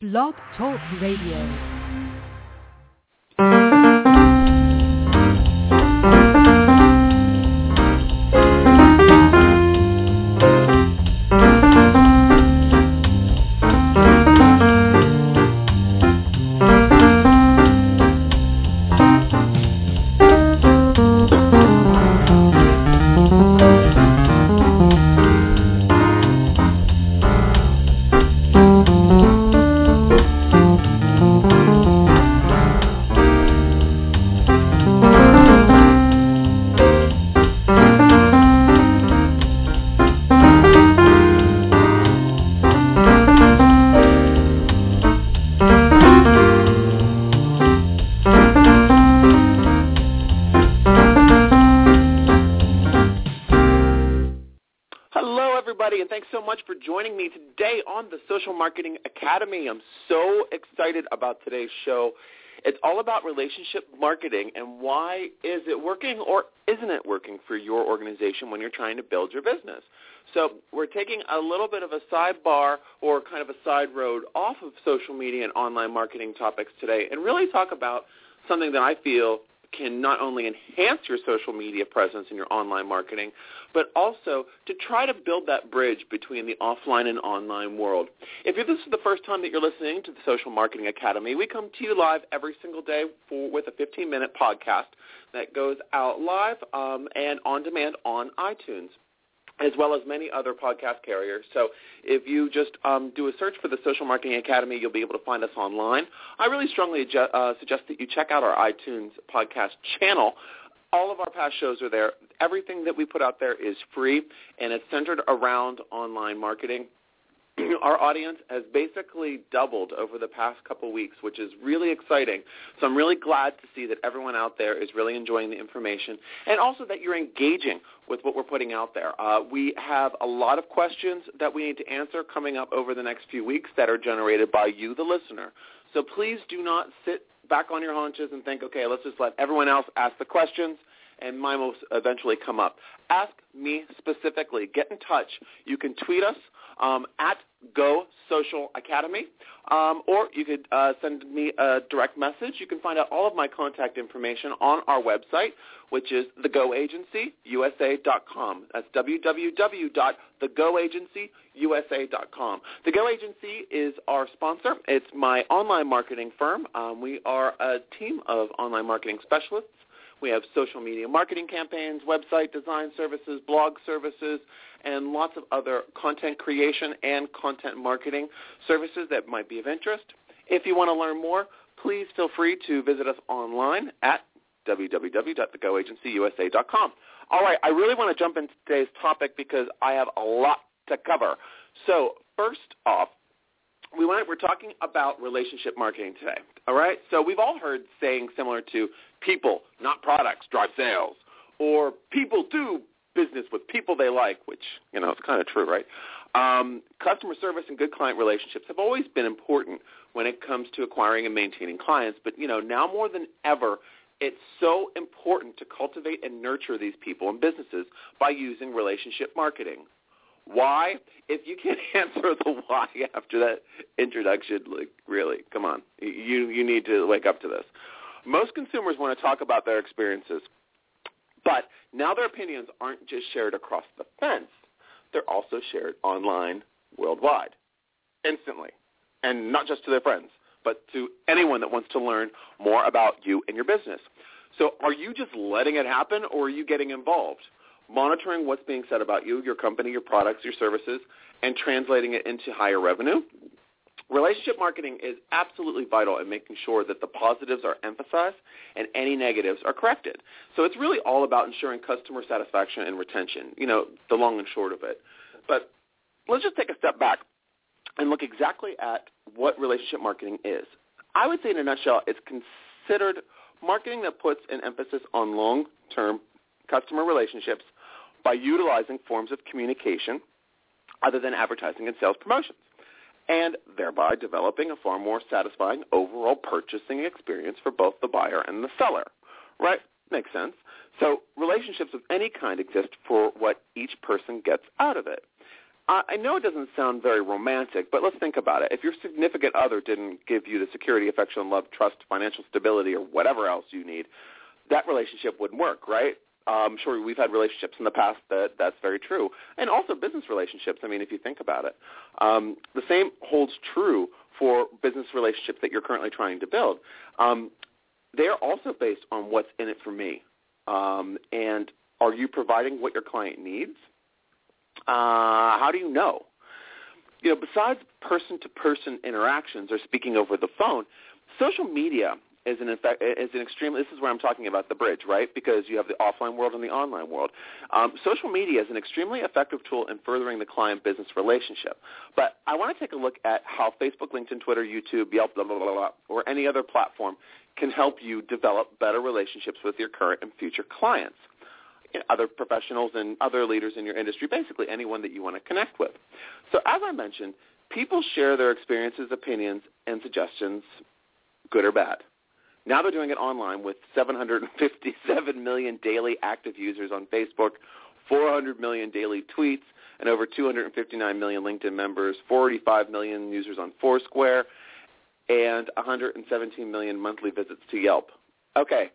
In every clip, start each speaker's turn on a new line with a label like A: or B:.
A: Blog Talk Radio.
B: Marketing Academy. I'm so excited about today's show. It's all about relationship marketing and why is it working or isn't it working for your organization when you're trying to build your business. So we're taking a little bit of a sidebar or kind of a side road off of social media and online marketing topics today and really talk about something that I feel can not only enhance your social media presence and your online marketing, but also to try to build that bridge between the offline and online world. If this is the first time that you're listening to the Social Marketing Academy, we come to you live every single day for, with a 15-minute podcast that goes out live um, and on demand on iTunes as well as many other podcast carriers. So if you just um, do a search for the Social Marketing Academy, you'll be able to find us online. I really strongly uh, suggest that you check out our iTunes podcast channel. All of our past shows are there. Everything that we put out there is free, and it's centered around online marketing. our audience has basically doubled over the past couple weeks, which is really exciting. So I'm really glad to see that everyone out there is really enjoying the information and also that you're engaging with what we're putting out there. Uh, we have a lot of questions that we need to answer coming up over the next few weeks that are generated by you, the listener. So please do not sit back on your haunches and think, okay, let's just let everyone else ask the questions and mine will eventually come up. Ask me specifically. Get in touch. You can tweet us um, at Go Social Academy, um, or you could uh, send me a direct message. You can find out all of my contact information on our website, which is thegoagencyusa.com. That's www.thegoagencyusa.com. The Go Agency is our sponsor. It's my online marketing firm. Um, we are a team of online marketing specialists we have social media marketing campaigns, website design services, blog services, and lots of other content creation and content marketing services that might be of interest. If you want to learn more, please feel free to visit us online at www.thegoagencyusa.com. All right, I really want to jump into today's topic because I have a lot to cover. So first off, we want, we're talking about relationship marketing today. All right, so we've all heard sayings similar to people, not products, drive sales, or people do business with people they like, which you know it's kind of true, right? Um, customer service and good client relationships have always been important when it comes to acquiring and maintaining clients, but you know now more than ever, it's so important to cultivate and nurture these people and businesses by using relationship marketing. Why? If you can't answer the why after that introduction, like really, come on, you you need to wake up to this. Most consumers want to talk about their experiences, but now their opinions aren't just shared across the fence; they're also shared online, worldwide, instantly, and not just to their friends, but to anyone that wants to learn more about you and your business. So, are you just letting it happen, or are you getting involved? Monitoring what's being said about you, your company, your products, your services, and translating it into higher revenue. Relationship marketing is absolutely vital in making sure that the positives are emphasized and any negatives are corrected. So it's really all about ensuring customer satisfaction and retention, you know, the long and short of it. But let's just take a step back and look exactly at what relationship marketing is. I would say in a nutshell, it's considered marketing that puts an emphasis on long-term customer relationships by utilizing forms of communication other than advertising and sales promotions, and thereby developing a far more satisfying overall purchasing experience for both the buyer and the seller. Right? Makes sense. So relationships of any kind exist for what each person gets out of it. I, know it doesn't sound very romantic, but let's think about it. If your significant other didn't give you the security, affection, love, trust, financial stability, or whatever else you need, that relationship wouldn't work, right? I'm sure we've had relationships in the past that that's very true, and also business relationships. I mean, if you think about it, um, the same holds true for business relationships that you're currently trying to build. Um, they're also based on what's in it for me, um, and are you providing what your client needs? Uh, how do you know? You know, besides person-to-person interactions or speaking over the phone, social media is an effect, is an extreme. This is where I'm talking about the bridge, right? Because you have the offline world and the online world. Um, social media is an extremely effective tool in furthering the client-business relationship. But I want to take a look at how Facebook, LinkedIn, Twitter, YouTube, Yelp, blah blah blah, blah or any other platform can help you develop better relationships with your current and future clients other professionals and other leaders in your industry, basically anyone that you want to connect with. So as I mentioned, people share their experiences, opinions, and suggestions, good or bad. Now they're doing it online with 757 million daily active users on Facebook, 400 million daily tweets, and over 259 million LinkedIn members, 45 million users on Foursquare, and 117 million monthly visits to Yelp. Okay,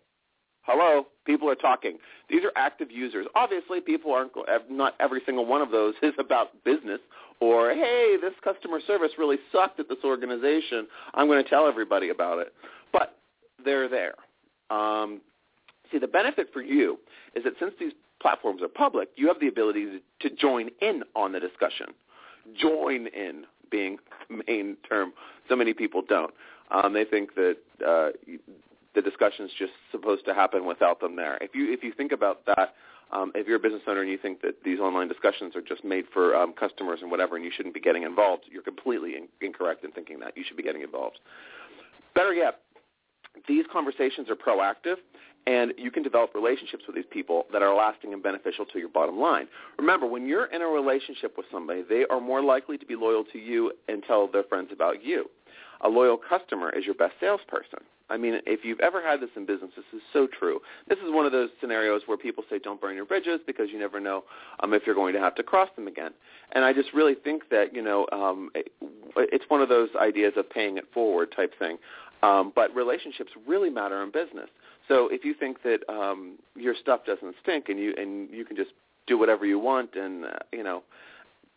B: Hello, people are talking. These are active users. Obviously, people aren't. Not every single one of those is about business or hey, this customer service really sucked at this organization. I'm going to tell everybody about it. But they're there. Um, see, the benefit for you is that since these platforms are public, you have the ability to, join in on the discussion. Join in being main term. So many people don't. Um, they think that uh, the discussion's just supposed to happen without them there. If you if you think about that, um, if you're a business owner and you think that these online discussions are just made for um, customers and whatever, and you shouldn't be getting involved, you're completely in- incorrect in thinking that. You should be getting involved. Better yet, these conversations are proactive, and you can develop relationships with these people that are lasting and beneficial to your bottom line. Remember, when you're in a relationship with somebody, they are more likely to be loyal to you and tell their friends about you. A loyal customer is your best salesperson. I mean, if you've ever had this in business, this is so true. This is one of those scenarios where people say don't burn your bridges because you never know um, if you're going to have to cross them again. And I just really think that, you know, um, it, it's one of those ideas of paying it forward type thing. Um, but relationships really matter in business. So if you think that um, your stuff doesn't stink and you and you can just do whatever you want and uh, you know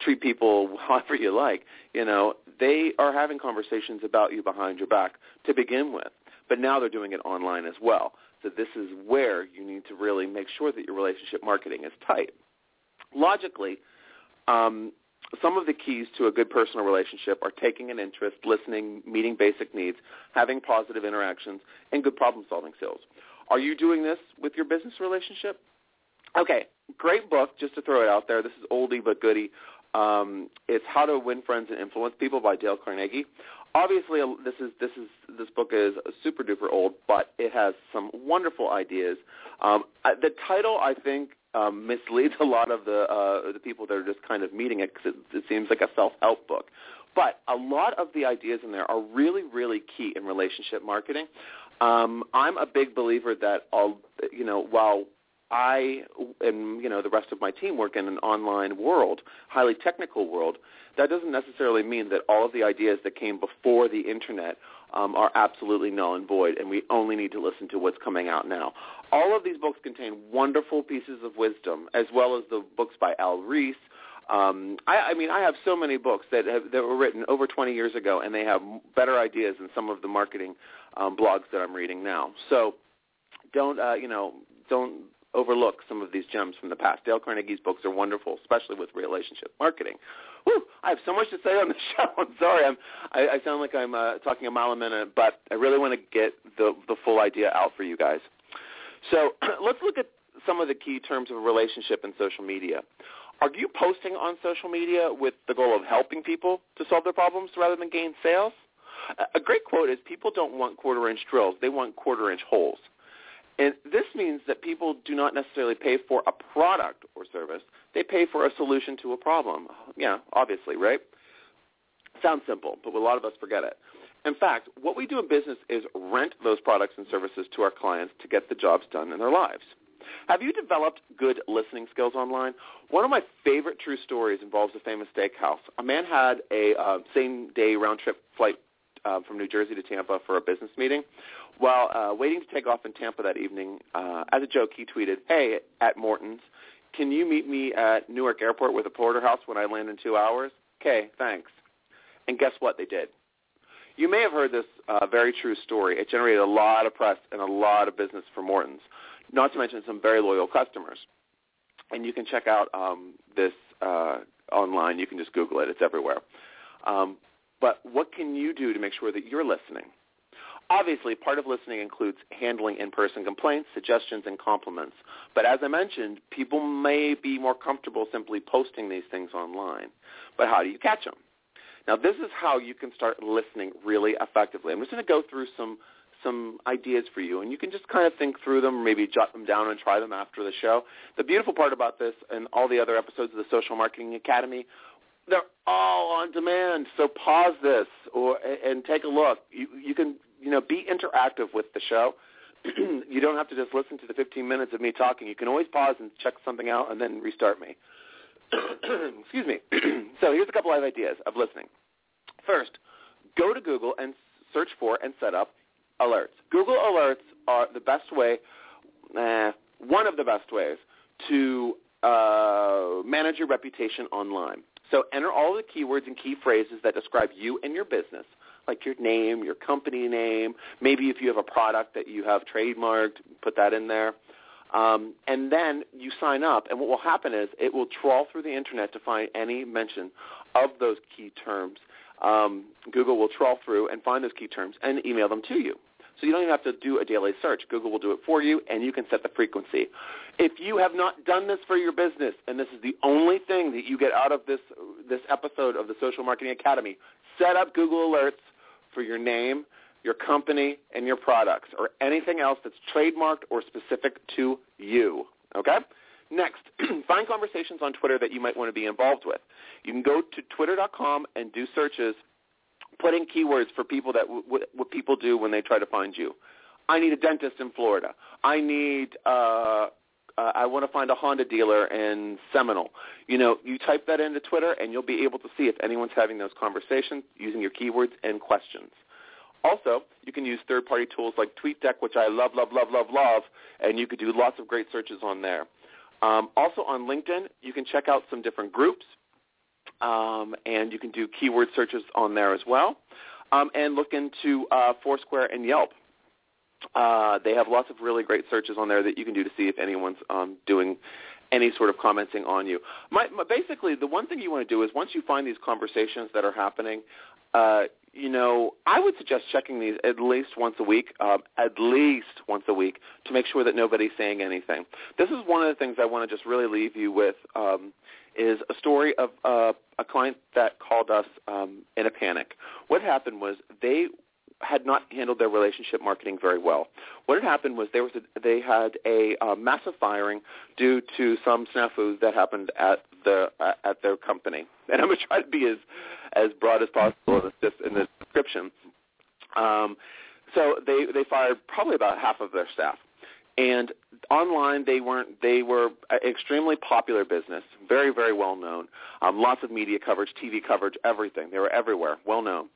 B: treat people however you like, you know, they are having conversations about you behind your back to begin with. But now they're doing it online as well. So this is where you need to really make sure that your relationship marketing is tight. Logically, um, some of the keys to a good personal relationship are taking an interest, listening, meeting basic needs, having positive interactions, and good problem-solving skills. Are you doing this with your business relationship? Okay, great book, just to throw it out there. This is oldie but goodie. Um, it's How to Win Friends and Influence People by Dale Carnegie obviously this is this is this book is super duper old, but it has some wonderful ideas. Um, the title, I think, um, misleads a lot of the uh, the people that are just kind of meeting it because it, it seems like a self help book. But a lot of the ideas in there are really really key in relationship marketing. Um, I'm a big believer that all you know while I and you know the rest of my team work in an online world, highly technical world that doesn't necessarily mean that all of the ideas that came before the internet um, are absolutely null and void, and we only need to listen to what's coming out now. All of these books contain wonderful pieces of wisdom, as well as the books by Al Ries. Um, I, I mean, I have so many books that have, that were written over 20 years ago, and they have better ideas than some of the marketing um, blogs that I'm reading now. So, don't uh, you know? Don't overlook some of these gems from the past. Dale Carnegie's books are wonderful, especially with relationship marketing. Whew, I have so much to say on the show. I'm sorry. I'm, I, I sound like I'm uh, talking a mile a minute, but I really want to get the, the full idea out for you guys. So let's look at some of the key terms of a relationship in social media. Are you posting on social media with the goal of helping people to solve their problems rather than gain sales? A great quote is people don't want quarter-inch drills. They want quarter-inch holes. And this means that people do not necessarily pay for a product or service. They pay for a solution to a problem. Yeah, obviously, right? Sounds simple, but a lot of us forget it. In fact, what we do in business is rent those products and services to our clients to get the jobs done in their lives. Have you developed good listening skills online? One of my favorite true stories involves a famous steakhouse. A man had a uh, same-day round-trip flight uh, from New Jersey to Tampa for a business meeting. While uh, waiting to take off in Tampa that evening, uh, as a joke, he tweeted, "Hey, at Morton's, can you meet me at Newark Airport with a porterhouse when I land in two hours?" Okay, thanks. And guess what? They did. You may have heard this uh, very true story. It generated a lot of press and a lot of business for Morton's, not to mention some very loyal customers. And you can check out um, this uh, online. You can just Google it. It's everywhere. Um, but what can you do to make sure that you're listening? Obviously, part of listening includes handling in-person complaints, suggestions, and compliments. But as I mentioned, people may be more comfortable simply posting these things online. But how do you catch them? Now, this is how you can start listening really effectively. I'm just going to go through some some ideas for you, and you can just kind of think through them, maybe jot them down and try them after the show. The beautiful part about this and all the other episodes of the Social Marketing Academy, they're all on demand. So pause this or and take a look. You you can you know be interactive with the show. you don't have to just listen to the 15 minutes of me talking. You can always pause and check something out and then restart me. Excuse me. so here's a couple of ideas of listening. First, go to Google and search for and set up alerts. Google Alerts are the best way, eh, one of the best ways to uh, manage your reputation online. So enter all the keywords and key phrases that describe you and your business, like your name, your company name. Maybe if you have a product that you have trademarked, put that in there. Um, and then you sign up, and what will happen is it will trawl through the internet to find any mention of those key terms. Um, Google will trawl through and find those key terms and email them to you. So you don't even have to do a daily search. Google will do it for you, and you can set the frequency. If you have not done this for your business, and this is the only thing that you get out of this this episode of the Social Marketing Academy, set up Google Alerts for your name, your company, and your products, or anything else that's trademarked or specific to you. Okay? Next, find conversations on Twitter that you might want to be involved with. You can go to twitter.com and do searches, put in keywords for people that w- what people do when they try to find you. I need a dentist in Florida. I need uh, uh, I want to find a Honda dealer in Seminole. You know, you type that into Twitter, and you'll be able to see if anyone's having those conversations using your keywords and questions. Also, you can use third-party tools like TweetDeck, which I love, love, love, love, love, and you could do lots of great searches on there. Um, also on LinkedIn, you can check out some different groups, um, and you can do keyword searches on there as well. Um, and look into uh, Foursquare and Yelp. Uh, they have lots of really great searches on there that you can do to see if anyone's um, doing any sort of commenting on you. My, my, basically, the one thing you want to do is once you find these conversations that are happening, uh, you know, I would suggest checking these at least once a week, um, at least once a week, to make sure that nobody's saying anything. This is one of the things I want to just really leave you with. Um, is a story of uh, a client that called us um, in a panic. What happened was they had not handled their relationship marketing very well. What had happened was there was a, they had a uh, massive firing due to some snafu that happened at the uh, at their company. And I'm going to try to be as as broad as possible in this, in the description. Um, so they they fired probably about half of their staff, and online they weren't they were extremely popular business, very very well known, um, lots of media coverage, TV coverage, everything. They were everywhere, well known,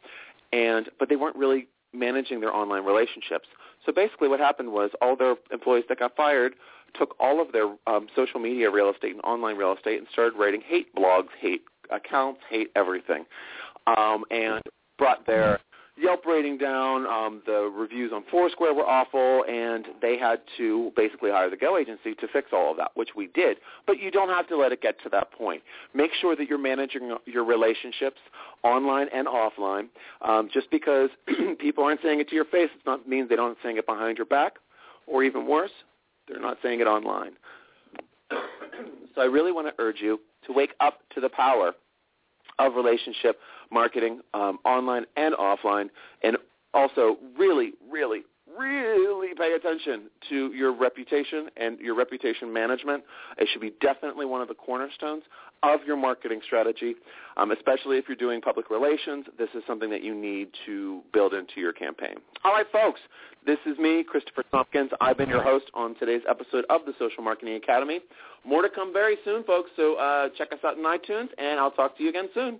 B: and but they weren't really managing their online relationships. So basically, what happened was all their employees that got fired took all of their um, social media real estate and online real estate and started writing hate blogs, hate accounts, hate everything, um, and brought their Yelp rating down. Um, the reviews on Foursquare were awful, and they had to basically hire the Go agency to fix all of that, which we did. But you don't have to let it get to that point. Make sure that you're managing your relationships online and offline. Um, just because people aren't saying it to your face, it not means they don't saying it behind your back, or even worse, they're not saying it online. so I really want to urge you to wake up to the power of relationship marketing, um, online and offline, and also really, really, really pay attention to your reputation and your reputation management. It should be definitely one of the cornerstones of your marketing strategy, um, especially if you're doing public relations. This is something that you need to build into your campaign. All right, folks, this is me, Christopher Tompkins. I've been your host on today's episode of the Social Marketing Academy. More to come very soon, folks, so uh, check us out in iTunes, and I'll talk to you again soon.